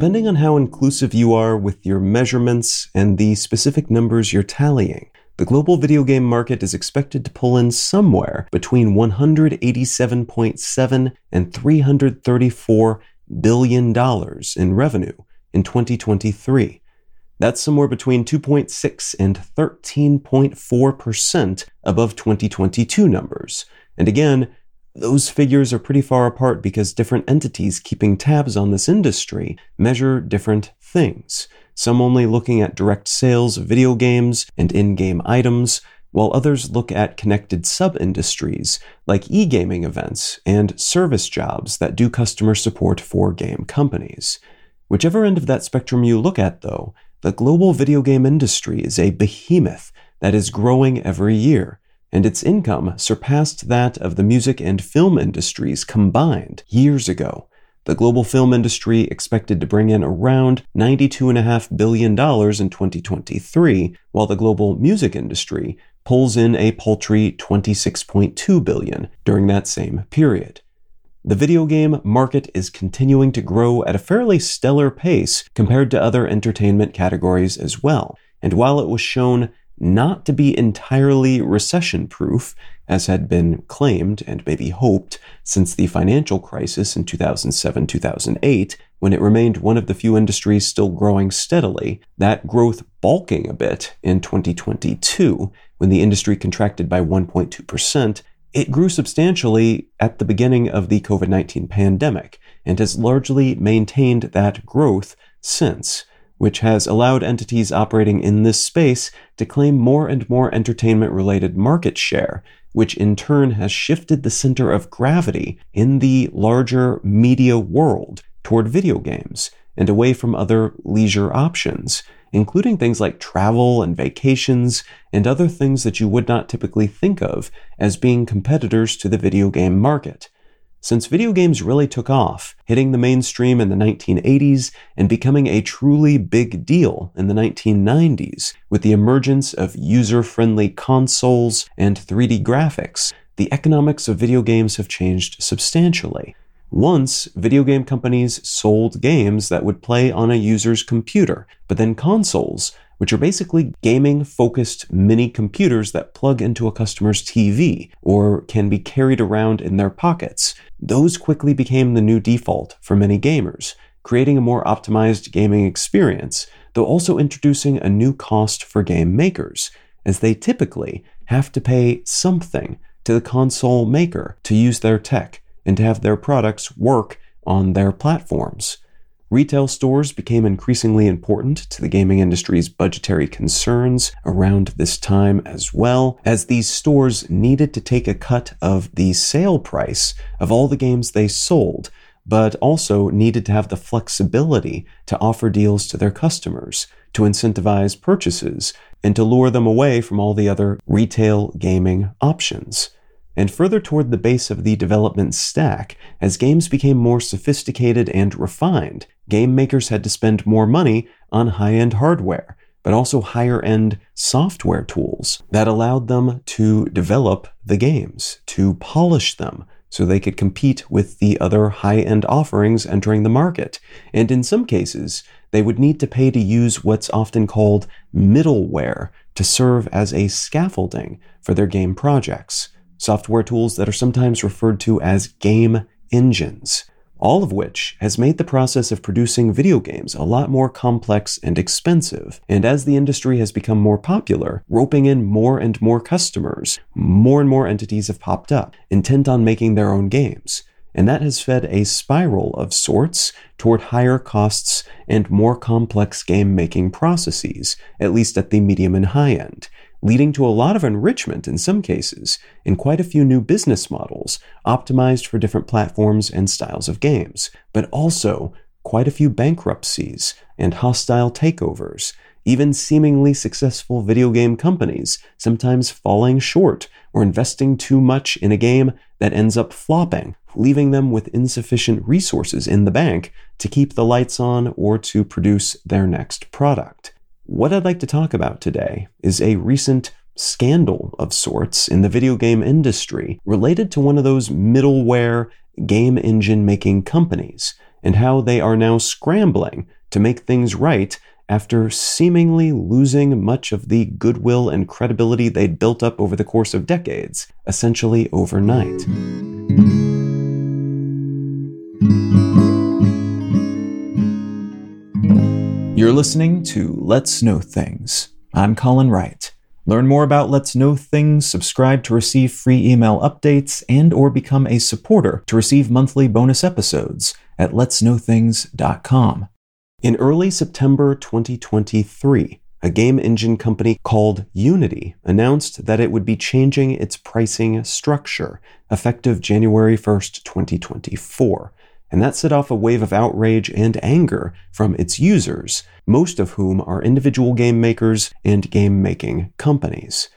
Depending on how inclusive you are with your measurements and the specific numbers you're tallying, the global video game market is expected to pull in somewhere between 187.7 and 334 billion dollars in revenue in 2023. That's somewhere between 2.6 and 13.4% above 2022 numbers. And again, those figures are pretty far apart because different entities keeping tabs on this industry measure different things. Some only looking at direct sales of video games and in game items, while others look at connected sub industries like e gaming events and service jobs that do customer support for game companies. Whichever end of that spectrum you look at, though, the global video game industry is a behemoth that is growing every year and its income surpassed that of the music and film industries combined years ago. The global film industry expected to bring in around $92.5 billion in 2023, while the global music industry pulls in a paltry 26.2 billion during that same period. The video game market is continuing to grow at a fairly stellar pace compared to other entertainment categories as well. And while it was shown not to be entirely recession proof, as had been claimed and maybe hoped since the financial crisis in 2007 2008, when it remained one of the few industries still growing steadily, that growth balking a bit in 2022, when the industry contracted by 1.2%, it grew substantially at the beginning of the COVID 19 pandemic and has largely maintained that growth since which has allowed entities operating in this space to claim more and more entertainment related market share, which in turn has shifted the center of gravity in the larger media world toward video games and away from other leisure options, including things like travel and vacations and other things that you would not typically think of as being competitors to the video game market since video games really took off, hitting the mainstream in the 1980s and becoming a truly big deal in the 1990s with the emergence of user friendly consoles and 3D graphics. The economics of video games have changed substantially. Once, video game companies sold games that would play on a user's computer, but then consoles which are basically gaming focused mini computers that plug into a customer's TV or can be carried around in their pockets. Those quickly became the new default for many gamers, creating a more optimized gaming experience, though also introducing a new cost for game makers, as they typically have to pay something to the console maker to use their tech and to have their products work on their platforms. Retail stores became increasingly important to the gaming industry's budgetary concerns around this time as well, as these stores needed to take a cut of the sale price of all the games they sold, but also needed to have the flexibility to offer deals to their customers, to incentivize purchases, and to lure them away from all the other retail gaming options and further toward the base of the development stack, as games became more sophisticated and refined, game makers had to spend more money on high end hardware, but also higher end software tools that allowed them to develop the games, to polish them, so they could compete with the other high end offerings entering the market. And in some cases, they would need to pay to use what's often called middleware to serve as a scaffolding for their game projects software tools that are sometimes referred to as game engines, all of which has made the process of producing video games a lot more complex and expensive. And as the industry has become more popular, roping in more and more customers, more and more entities have popped up, intent on making their own games. And that has fed a spiral of sorts toward higher costs and more complex game making processes, at least at the medium and high end leading to a lot of enrichment in some cases, and quite a few new business models optimized for different platforms and styles of games, but also quite a few bankruptcies and hostile takeovers, even seemingly successful video game companies sometimes falling short or investing too much in a game that ends up flopping, leaving them with insufficient resources in the bank to keep the lights on or to produce their next product. What I'd like to talk about today is a recent scandal of sorts in the video game industry related to one of those middleware game engine making companies and how they are now scrambling to make things right after seemingly losing much of the goodwill and credibility they'd built up over the course of decades, essentially overnight. You're listening to Let's Know Things. I'm Colin Wright. Learn more about Let's Know Things, subscribe to receive free email updates, and or become a supporter to receive monthly bonus episodes at letsknowthings.com. In early September 2023, a game engine company called Unity announced that it would be changing its pricing structure effective January 1st, 2024 and that set off a wave of outrage and anger from its users, most of whom are individual game makers and game making companies.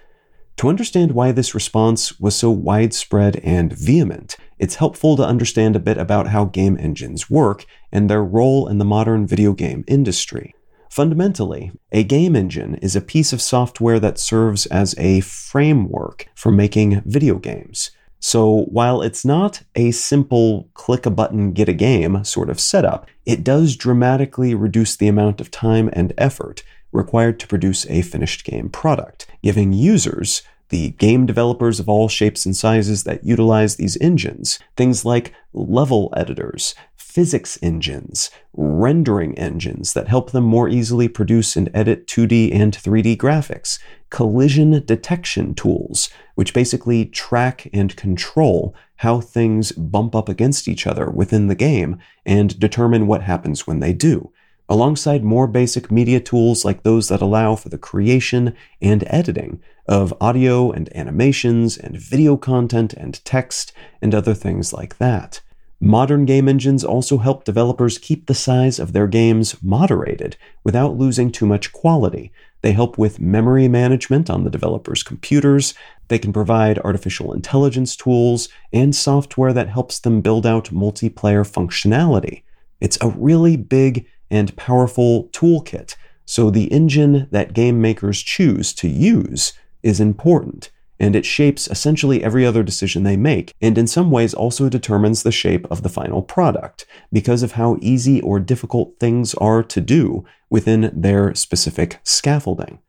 To understand why this response was so widespread and vehement, it's helpful to understand a bit about how game engines work and their role in the modern video game industry. Fundamentally, a game engine is a piece of software that serves as a framework for making video games. So while it's not a simple click a button, get a game sort of setup, it does dramatically reduce the amount of time and effort required to produce a finished game product, giving users the game developers of all shapes and sizes that utilize these engines, things like level editors, physics engines, rendering engines that help them more easily produce and edit 2D and 3D graphics, collision detection tools, which basically track and control how things bump up against each other within the game and determine what happens when they do, alongside more basic media tools like those that allow for the creation and editing of audio and animations and video content and text and other things like that. Modern game engines also help developers keep the size of their games moderated without losing too much quality. They help with memory management on the developer's computers. They can provide artificial intelligence tools and software that helps them build out multiplayer functionality. It's a really big and powerful toolkit, so the engine that game makers choose to use is important and it shapes essentially every other decision they make, and in some ways also determines the shape of the final product, because of how easy or difficult things are to do within their specific scaffolding.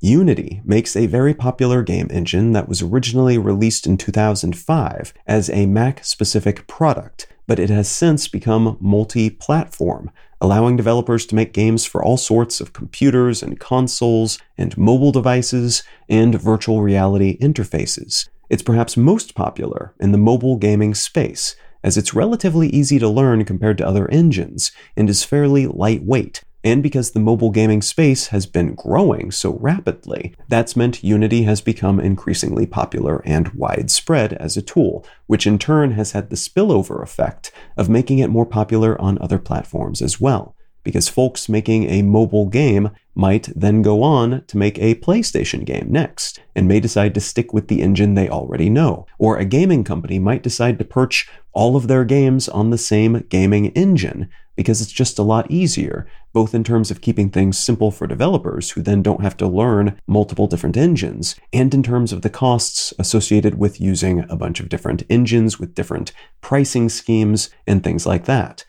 Unity makes a very popular game engine that was originally released in 2005 as a Mac specific product, but it has since become multi platform, allowing developers to make games for all sorts of computers and consoles and mobile devices and virtual reality interfaces. It's perhaps most popular in the mobile gaming space, as it's relatively easy to learn compared to other engines and is fairly lightweight, and because the mobile gaming space has been growing so rapidly, that's meant Unity has become increasingly popular and widespread as a tool, which in turn has had the spillover effect of making it more popular on other platforms as well. Because folks making a mobile game might then go on to make a PlayStation game next, and may decide to stick with the engine they already know. Or a gaming company might decide to perch all of their games on the same gaming engine, because it's just a lot easier, both in terms of keeping things simple for developers who then don't have to learn multiple different engines, and in terms of the costs associated with using a bunch of different engines with different pricing schemes and things like that.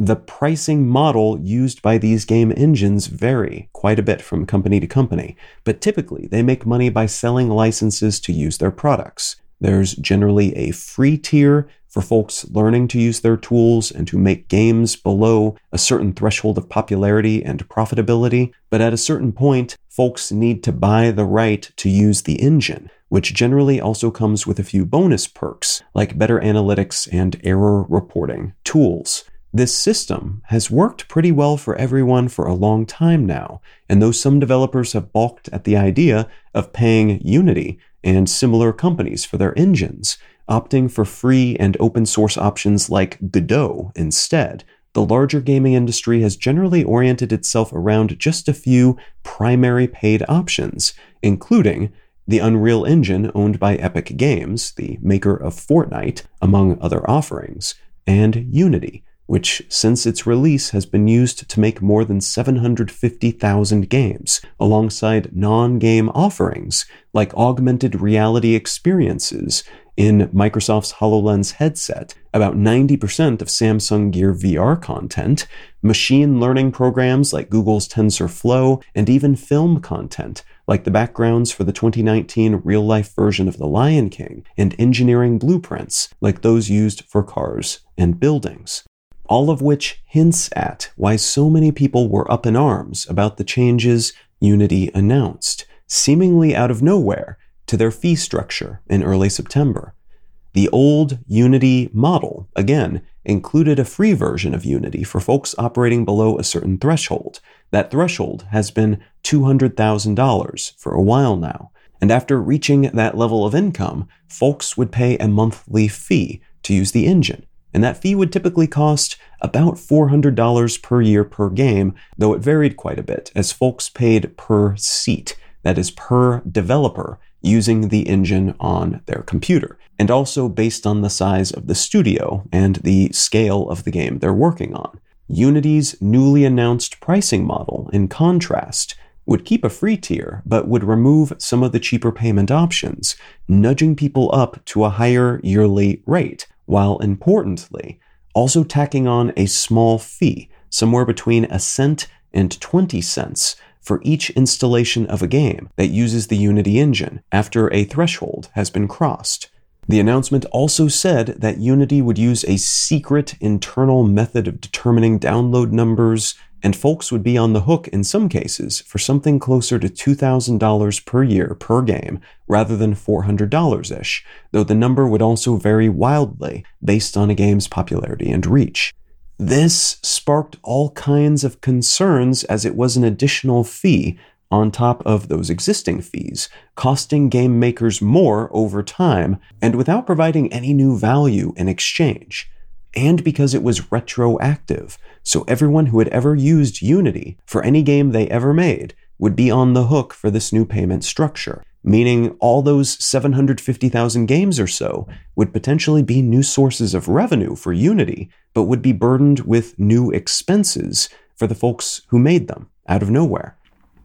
The pricing model used by these game engines vary quite a bit from company to company, but typically they make money by selling licenses to use their products. There's generally a free tier for folks learning to use their tools and to make games below a certain threshold of popularity and profitability. But at a certain point, folks need to buy the right to use the engine, which generally also comes with a few bonus perks, like better analytics and error reporting tools. This system has worked pretty well for everyone for a long time now, and though some developers have balked at the idea of paying Unity and similar companies for their engines, opting for free and open source options like Godot instead, the larger gaming industry has generally oriented itself around just a few primary paid options, including the Unreal Engine owned by Epic Games, the maker of Fortnite, among other offerings, and Unity, which since its release has been used to make more than 750,000 games, alongside non game offerings like augmented reality experiences in Microsoft's HoloLens headset, about 90% of Samsung Gear VR content, machine learning programs like Google's TensorFlow, and even film content like the backgrounds for the 2019 real life version of The Lion King, and engineering blueprints like those used for cars and buildings. All of which hints at why so many people were up in arms about the changes Unity announced, seemingly out of nowhere, to their fee structure in early September. The old Unity model, again, included a free version of Unity for folks operating below a certain threshold. That threshold has been $200,000 for a while now. And after reaching that level of income, folks would pay a monthly fee to use the engine and that fee would typically cost about $400 per year per game, though it varied quite a bit, as folks paid per seat, that is, per developer using the engine on their computer, and also based on the size of the studio and the scale of the game they're working on. Unity's newly announced pricing model, in contrast, would keep a free tier, but would remove some of the cheaper payment options, nudging people up to a higher yearly rate, while importantly, also tacking on a small fee, somewhere between a cent and 20 cents, for each installation of a game that uses the Unity engine after a threshold has been crossed. The announcement also said that Unity would use a secret internal method of determining download numbers and folks would be on the hook in some cases for something closer to $2,000 per year per game rather than $400 ish, though the number would also vary wildly based on a game's popularity and reach. This sparked all kinds of concerns as it was an additional fee on top of those existing fees, costing game makers more over time and without providing any new value in exchange and because it was retroactive. So everyone who had ever used Unity for any game they ever made would be on the hook for this new payment structure, meaning all those 750,000 games or so would potentially be new sources of revenue for Unity, but would be burdened with new expenses for the folks who made them out of nowhere.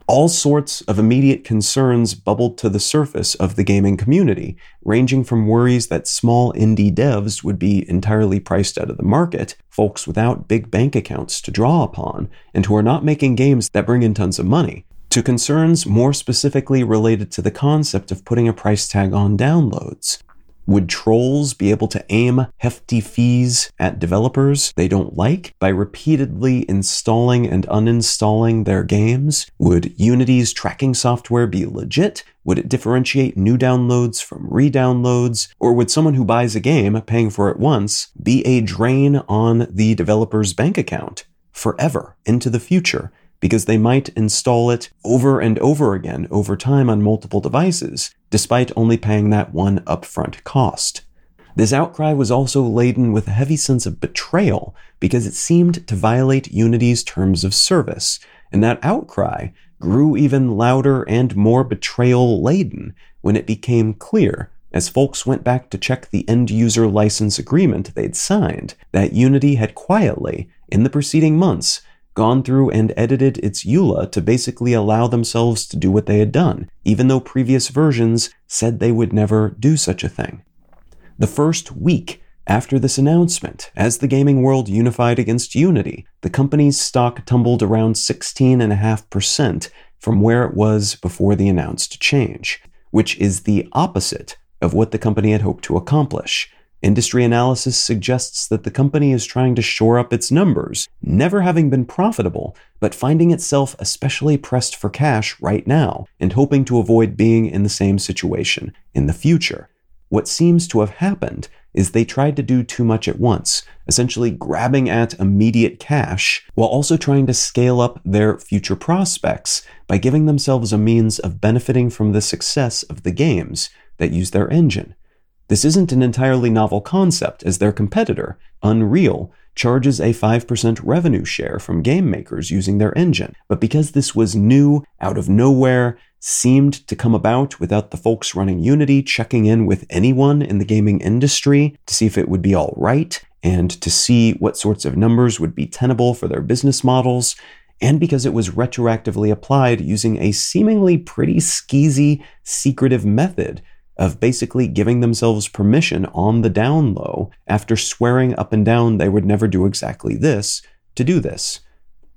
All sorts of immediate concerns bubbled to the surface of the gaming community, ranging from worries that small indie devs would be entirely priced out of the market, folks without big bank accounts to draw upon, and who are not making games that bring in tons of money, to concerns more specifically related to the concept of putting a price tag on downloads. Would trolls be able to aim hefty fees at developers they don't like by repeatedly installing and uninstalling their games? Would Unity's tracking software be legit? Would it differentiate new downloads from re downloads? Or would someone who buys a game, paying for it once, be a drain on the developer's bank account forever into the future? Because they might install it over and over again over time on multiple devices, despite only paying that one upfront cost. This outcry was also laden with a heavy sense of betrayal because it seemed to violate Unity's terms of service, and that outcry grew even louder and more betrayal laden when it became clear, as folks went back to check the end user license agreement they'd signed, that Unity had quietly, in the preceding months, gone through and edited its EULA to basically allow themselves to do what they had done, even though previous versions said they would never do such a thing. The first week after this announcement, as the gaming world unified against Unity, the company's stock tumbled around 16.5% from where it was before the announced change, which is the opposite of what the company had hoped to accomplish. Industry analysis suggests that the company is trying to shore up its numbers, never having been profitable, but finding itself especially pressed for cash right now and hoping to avoid being in the same situation in the future. What seems to have happened is they tried to do too much at once, essentially grabbing at immediate cash while also trying to scale up their future prospects by giving themselves a means of benefiting from the success of the games that use their engine. This isn't an entirely novel concept, as their competitor, Unreal, charges a 5% revenue share from game makers using their engine. But because this was new, out of nowhere, seemed to come about without the folks running Unity checking in with anyone in the gaming industry to see if it would be all right and to see what sorts of numbers would be tenable for their business models, and because it was retroactively applied using a seemingly pretty skeezy, secretive method of basically giving themselves permission on the down low after swearing up and down they would never do exactly this to do this.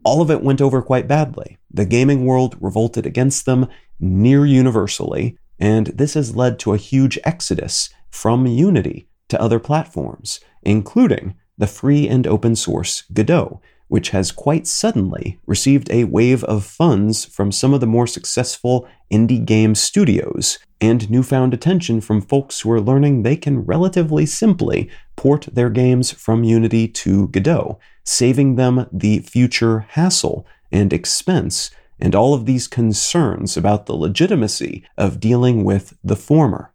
All of it went over quite badly. The gaming world revolted against them near universally, and this has led to a huge exodus from Unity to other platforms, including the free and open source Godot, which has quite suddenly received a wave of funds from some of the more successful indie game studios and newfound attention from folks who are learning they can relatively simply port their games from Unity to Godot, saving them the future hassle and expense and all of these concerns about the legitimacy of dealing with the former.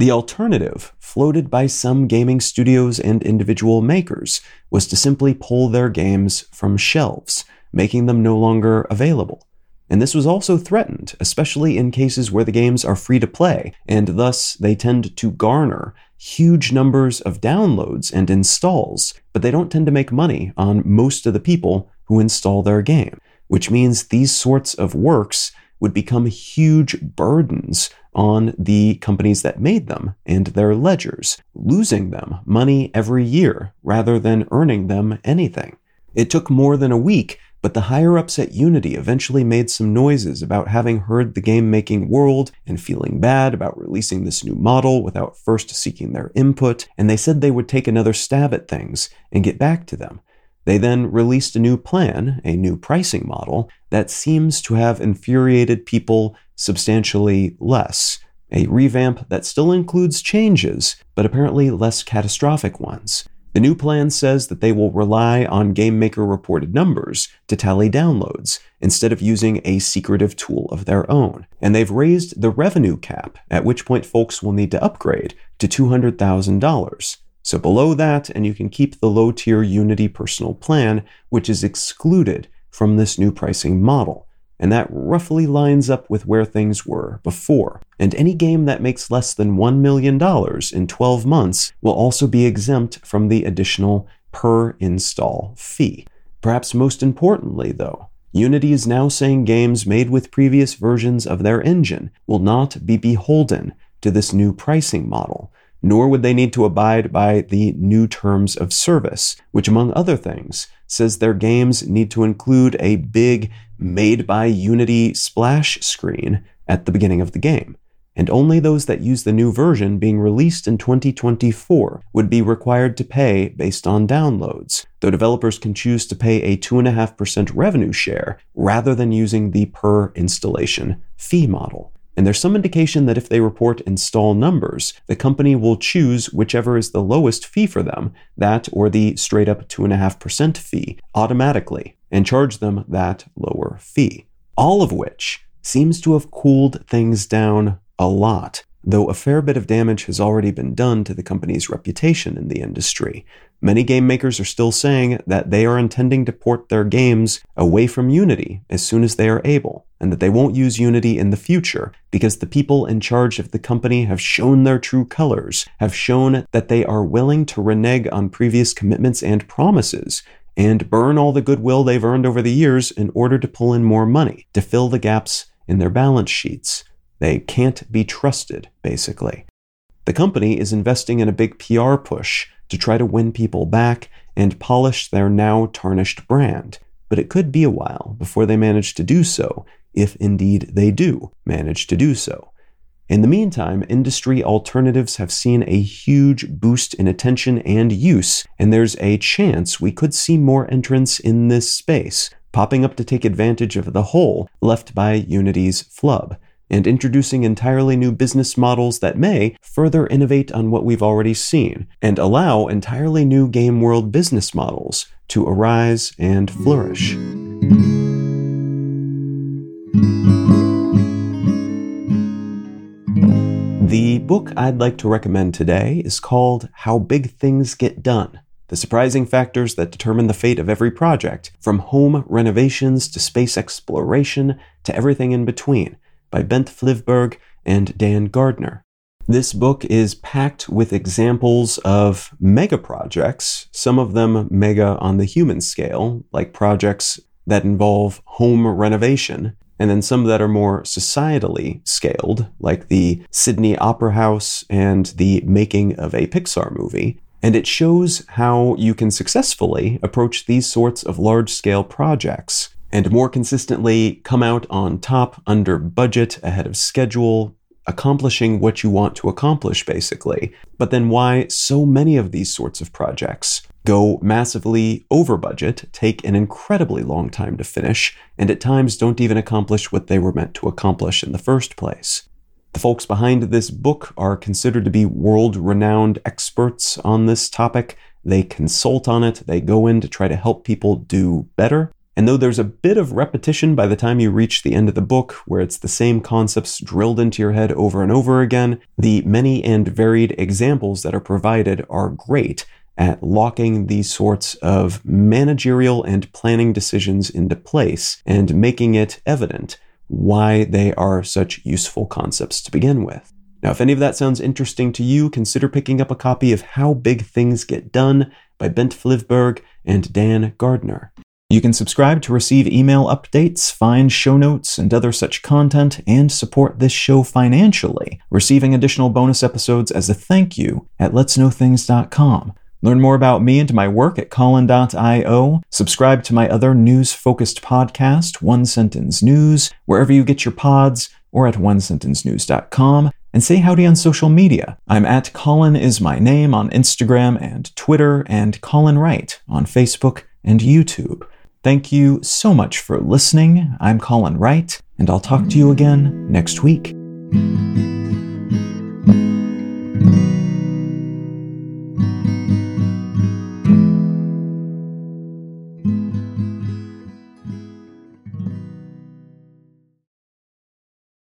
The alternative, floated by some gaming studios and individual makers, was to simply pull their games from shelves, making them no longer available. And this was also threatened, especially in cases where the games are free to play, and thus they tend to garner huge numbers of downloads and installs, but they don't tend to make money on most of the people who install their game, which means these sorts of works would become huge burdens on the companies that made them and their ledgers, losing them money every year rather than earning them anything. It took more than a week, but the higher ups at Unity eventually made some noises about having heard the game making world and feeling bad about releasing this new model without first seeking their input, and they said they would take another stab at things and get back to them. They then released a new plan, a new pricing model, that seems to have infuriated people substantially less. A revamp that still includes changes, but apparently less catastrophic ones. The new plan says that they will rely on GameMaker reported numbers to tally downloads instead of using a secretive tool of their own. And they've raised the revenue cap, at which point folks will need to upgrade to $200,000. So below that, and you can keep the low tier Unity personal plan, which is excluded from this new pricing model and that roughly lines up with where things were before. And any game that makes less than $1 million in 12 months will also be exempt from the additional per install fee. Perhaps most importantly, though, Unity is now saying games made with previous versions of their engine will not be beholden to this new pricing model, nor would they need to abide by the new terms of service, which, among other things, says their games need to include a big made by Unity splash screen at the beginning of the game. And only those that use the new version being released in 2024 would be required to pay based on downloads, though developers can choose to pay a 2.5% revenue share rather than using the per installation fee model. And there's some indication that if they report install numbers, the company will choose whichever is the lowest fee for them, that or the straight up 2.5% fee, automatically, and charge them that lower fee. All of which seems to have cooled things down a lot, though a fair bit of damage has already been done to the company's reputation in the industry. Many game makers are still saying that they are intending to port their games away from Unity as soon as they are able, and that they won't use Unity in the future because the people in charge of the company have shown their true colors, have shown that they are willing to renege on previous commitments and promises, and burn all the goodwill they've earned over the years in order to pull in more money, to fill the gaps in their balance sheets. They can't be trusted, basically. The company is investing in a big PR push to try to win people back and polish their now tarnished brand. But it could be a while before they manage to do so, if indeed they do manage to do so. In the meantime, industry alternatives have seen a huge boost in attention and use, and there's a chance we could see more entrants in this space, popping up to take advantage of the hole left by Unity's flub and introducing entirely new business models that may further innovate on what we've already seen and allow entirely new game world business models to arise and flourish. The book I'd like to recommend today is called How Big Things Get Done The Surprising Factors That Determine the Fate of Every Project, from home renovations to space exploration to everything in between, by Bent Flyvbjerg and Dan Gardner. This book is packed with examples of mega projects, some of them mega on the human scale, like projects that involve home renovation, and then some that are more societally scaled, like the Sydney Opera House and the making of a Pixar movie. And it shows how you can successfully approach these sorts of large scale projects and more consistently come out on top under budget, ahead of schedule, accomplishing what you want to accomplish, basically. But then why so many of these sorts of projects go massively over budget, take an incredibly long time to finish, and at times don't even accomplish what they were meant to accomplish in the first place. The folks behind this book are considered to be world renowned experts on this topic. They consult on it, they go in to try to help people do better. And though there's a bit of repetition by the time you reach the end of the book, where it's the same concepts drilled into your head over and over again, the many and varied examples that are provided are great at locking these sorts of managerial and planning decisions into place and making it evident why they are such useful concepts to begin with. Now, if any of that sounds interesting to you, consider picking up a copy of How Big Things Get Done by Bent Flyvbjerg and Dan Gardner. You can subscribe to receive email updates, find show notes, and other such content, and support this show financially, receiving additional bonus episodes as a thank you at letsknowthings.com. Learn more about me and my work at Colin.io. Subscribe to my other news focused podcast, One Sentence News, wherever you get your pods, or at onesentencenews.com. And say howdy on social media. I'm at Colin is my name on Instagram and Twitter, and Colin Wright on Facebook and YouTube. Thank you so much for listening. I'm Colin Wright, and I'll talk to you again next week.